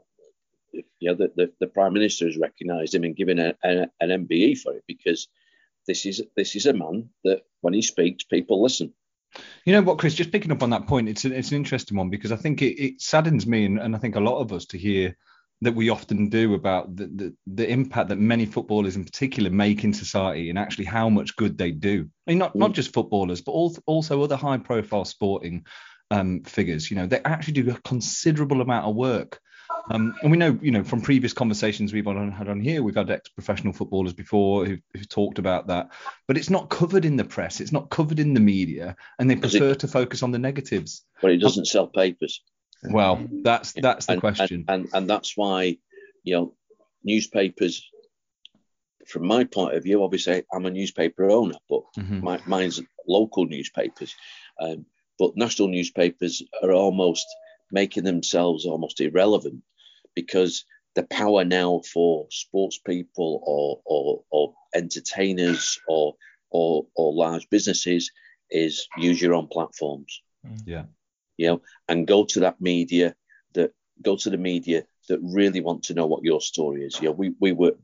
you know the, the, the, prime minister has recognised him and given a, a, an MBE for it because this is this is a man that when he speaks, people listen. You know what, Chris? Just picking up on that point, it's, a, it's an interesting one because I think it, it saddens me and, and I think a lot of us to hear that we often do about the, the, the, impact that many footballers in particular make in society and actually how much good they do. I mean, not, not mm. just footballers, but also other high profile sporting um, figures. You know, they actually do a considerable amount of work. Um, and we know, you know, from previous conversations we've on, had on here, we've had ex-professional footballers before who, have talked about that, but it's not covered in the press, it's not covered in the media, and they prefer it, to focus on the negatives. But it doesn't sell papers. Well, that's that's the and, question, and, and and that's why you know newspapers. From my point of view, obviously I'm a newspaper owner, but mm-hmm. my, mine's local newspapers. Um, but national newspapers are almost making themselves almost irrelevant because the power now for sports people or, or, or entertainers or, or, or large businesses is use your own platforms. Yeah you know, and go to that media that go to the media that really want to know what your story is. You know, we, we work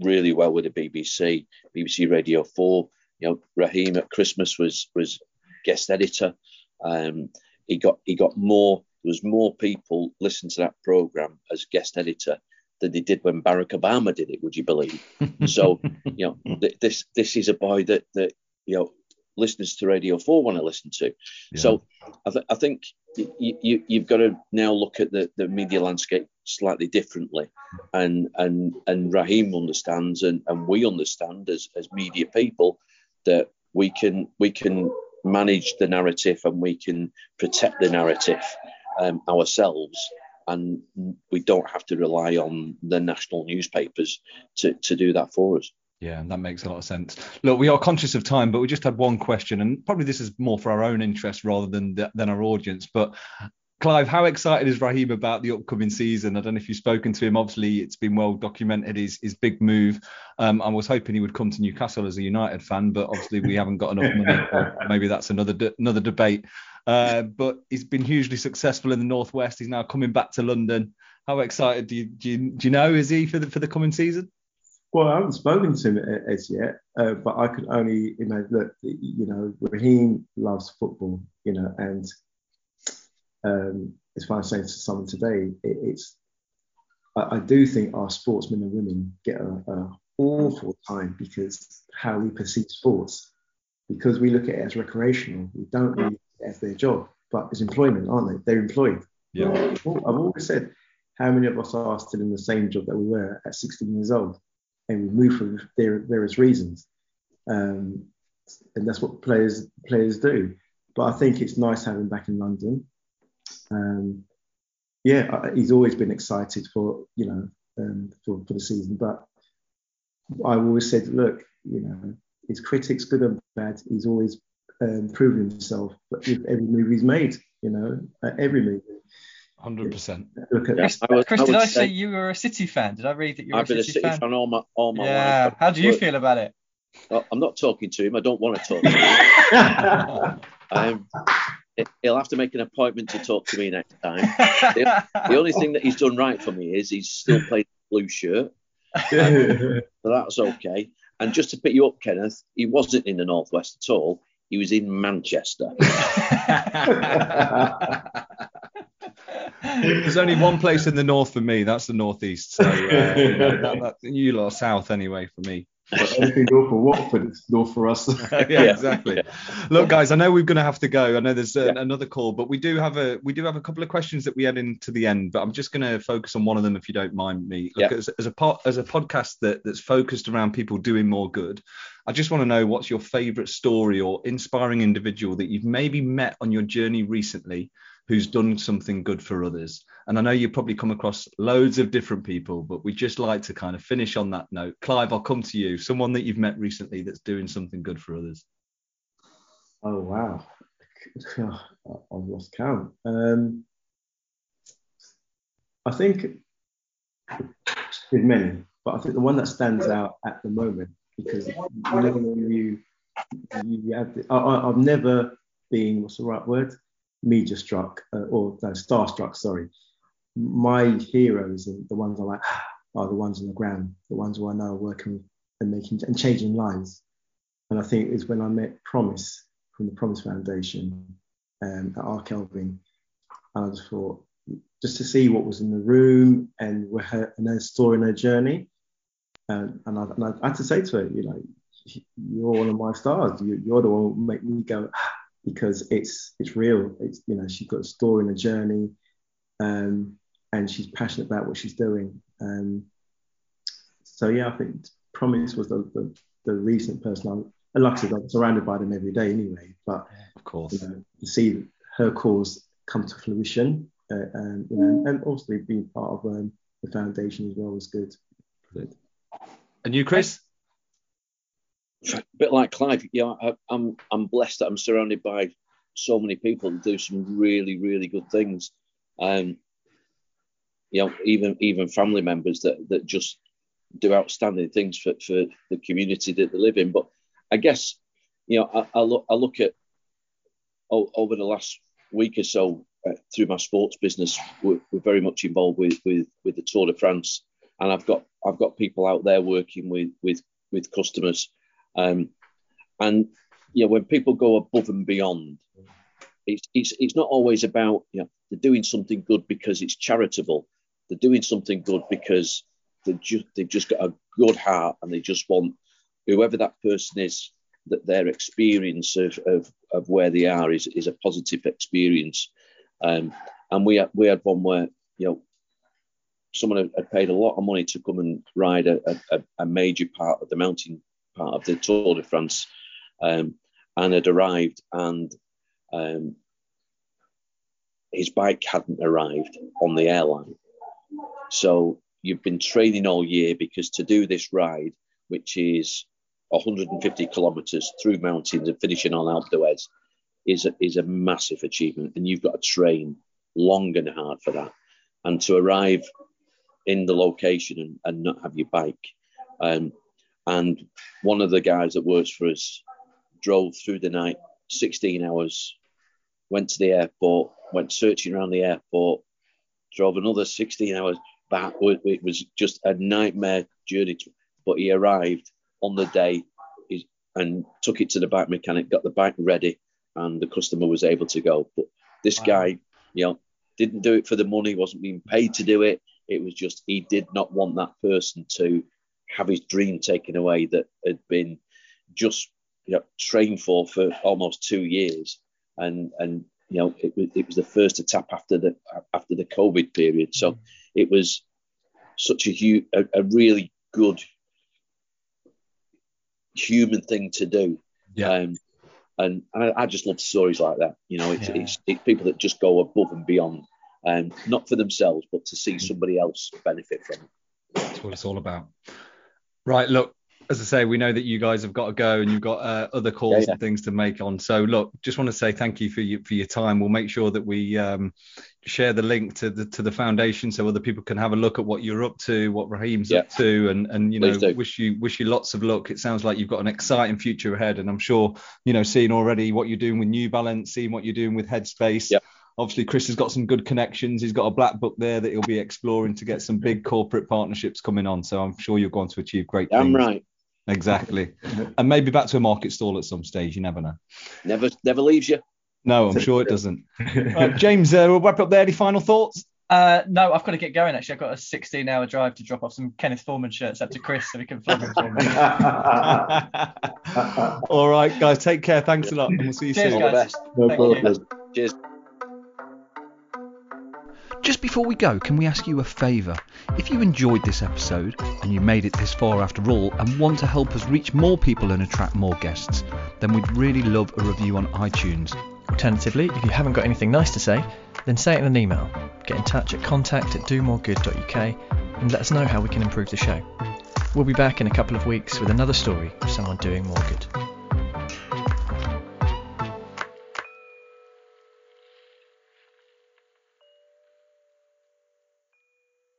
really well with the BBC, BBC Radio 4. You know, Raheem at Christmas was was guest editor. Um, he got he got more. There was more people listening to that program as guest editor than they did when Barack Obama did it. Would you believe? <laughs> so you know, th- this this is a boy that that you know listeners to Radio 4 want to listen to. Yeah. So I, th- I think you, you, you've got to now look at the, the media landscape slightly differently, and and and Raheem understands, and and we understand as as media people that we can we can manage the narrative and we can protect the narrative um, ourselves and we don't have to rely on the national newspapers to, to do that for us. Yeah, that makes a lot of sense. Look, we are conscious of time, but we just had one question, and probably this is more for our own interest rather than than our audience. But Clive, how excited is Raheem about the upcoming season? I don't know if you've spoken to him. Obviously, it's been well documented his his big move. Um, I was hoping he would come to Newcastle as a United fan, but obviously we haven't got enough money. maybe that's another de- another debate. Uh, but he's been hugely successful in the northwest. He's now coming back to London. How excited do you do you, do you know is he for the for the coming season? Well, I haven't spoken to him as yet, uh, but I can only imagine look. You know, Raheem loves football. You know, and um, as far as I'm saying to someone today, it, it's I, I, do think our sportsmen and women get a, a awful time because how we perceive sports, because we look at it as recreational. We don't really as their job, but it's employment, aren't they? They're employed. Yeah. I've always said, how many of us are still in the same job that we were at 16 years old? and we move for various reasons. Um, and that's what players players do. But I think it's nice having him back in London. Um, yeah, he's always been excited for you know um, for, for the season. But I've always said, look, you know, his critics, good and bad, he's always um, proven himself. With every move he's made, you know, every move. Hundred percent. Look at Chris, I was, Chris I did I say, say, you were a City fan? Did I read that you were I've a City, been a City fan? fan all my all my yeah. life. How do you feel about it? I'm not talking to him. I don't want to talk to him. <laughs> um, he'll have to make an appointment to talk to me next time. The, <laughs> the, only thing that he's done right for me is he's still playing the blue shirt. Um, <laughs> so that's okay. And just to pick you up, Kenneth, he wasn't in the northwest at all. He was in Manchester. <laughs> There's only one place in the north for me. That's the northeast. So uh, you, <laughs> know, that, that, you lot south anyway for me. Anything north for Watford, it's north for us. <laughs> yeah, <laughs> yeah, exactly. Look, guys, I know we're going to have to go. I know there's uh, yeah. another call, but we do have a we do have a couple of questions that we add into the end. But I'm just going to focus on one of them, if you don't mind me. Look, yeah. as, as a po- as a podcast that that's focused around people doing more good, I just want to know what's your favourite story or inspiring individual that you've maybe met on your journey recently who's done something good for others. And I know you probably come across loads of different people, but we just like to kind of finish on that note. Clive, I'll come to you. Someone that you've met recently that's doing something good for others. Oh wow, <laughs> I've lost count. Um, I think with many, but I think the one that stands out at the moment because you you, you have the, I, I've never been what's the right word media struck uh, or no, starstruck, sorry. My heroes and the ones I like <sighs> are the ones on the ground, the ones who I know are working and making and changing lives. And I think it's when I met Promise from the Promise Foundation um, at Ark Elvin, and I just thought, just to see what was in the room and her and her story and her journey. Um, and, I, and, I, had to say to her, you know, you're one of my stars. You, are the one who make me go, because it's it's real. It's you know she's got a story and a journey, um, and she's passionate about what she's doing. Um, so yeah, I think Promise was the the, the recent person. I, and like I said, I'm surrounded by them every day anyway. But of course, you know, to see her cause come to fruition, uh, and you know, and also being part of um, the foundation as well was good. good. And you, Chris? A <laughs> bit like Clive, know, I, I'm I'm blessed that I'm surrounded by so many people that do some really really good things, um, you know even even family members that that just do outstanding things for, for the community that they live in. But I guess you know I, I look I look at oh, over the last week or so uh, through my sports business, we're, we're, very much involved with, with with the Tour de France, and I've got I've got people out there working with with with customers um, and you know, when people go above and beyond, it's, it's, it's not always about, you know, they're doing something good because it's charitable. They're doing something good because they just, they've just got a good heart and they just want whoever that person is, that their experience of, of, of where they are is, is a positive experience. Um, and we had, we had one where, you know, someone had, paid a lot of money to come and ride a, a, a major part of the mountain part of the Tour de France, um, and had arrived, and um, his bike hadn't arrived on the airline. So you've been training all year because to do this ride, which is 150 kilometers through mountains and finishing on Alpe d'Huez, is a, is a massive achievement, and you've got to train long and hard for that. And to arrive in the location and, and not have your bike. Um, and one of the guys that works for us drove through the night 16 hours, went to the airport, went searching around the airport, drove another 16 hours back. It was just a nightmare journey. But he arrived on the day and took it to the bike mechanic, got the bike ready, and the customer was able to go. But this wow. guy, you know, didn't do it for the money, wasn't being paid to do it. It was just he did not want that person to have his dream taken away that had been just you know, trained for for almost two years, and and you know it, it was the first to tap after the after the COVID period. So mm. it was such a, huge, a, a really good human thing to do. Yeah. Um, and I, I, just love stories like that. You know, it's, yeah. it's, it's, people that just go above and beyond, um, not for themselves, but to see somebody else benefit from it. That's what it's all about. Right. Look, as I say, we know that you guys have got to go and you've got uh, other calls yeah, yeah. and things to make on. So look, just want to say thank you for your for your time. We'll make sure that we um, share the link to the to the foundation so other people can have a look at what you're up to, what Raheem's yeah. up to, and and you know wish you wish you lots of luck. It sounds like you've got an exciting future ahead, and I'm sure you know seeing already what you're doing with New Balance, seeing what you're doing with Headspace. Yeah obviously Chris has got some good connections. He's got a black book there that he'll be exploring to get some big corporate partnerships coming on. So I'm sure you're going to achieve great things. I'm right. Exactly. and maybe back to a market stall at some stage. You never know. Never, never leaves you. No, I'm sure it doesn't. <laughs> uh, James, uh, we'll wrap up there. Any final thoughts? Uh, no, I've got to get going. Actually, I've got a 16-hour drive to drop off some Kenneth Foreman shirts up to Chris so he can flog them for me. <laughs> All right, guys, take care. Thanks a lot, and we'll see you Cheers, soon. Guys. No problem. Cheers. Just before we go, can we ask you a favour? If you enjoyed this episode and you made it this far after all and want to help us reach more people and attract more guests, then we'd really love a review on iTunes. Alternatively, if you haven't got anything nice to say, then say it in an email. Get in touch at contact at domoregood.uk and let us know how we can improve the show. We'll be back in a couple of weeks with another story of someone doing more good.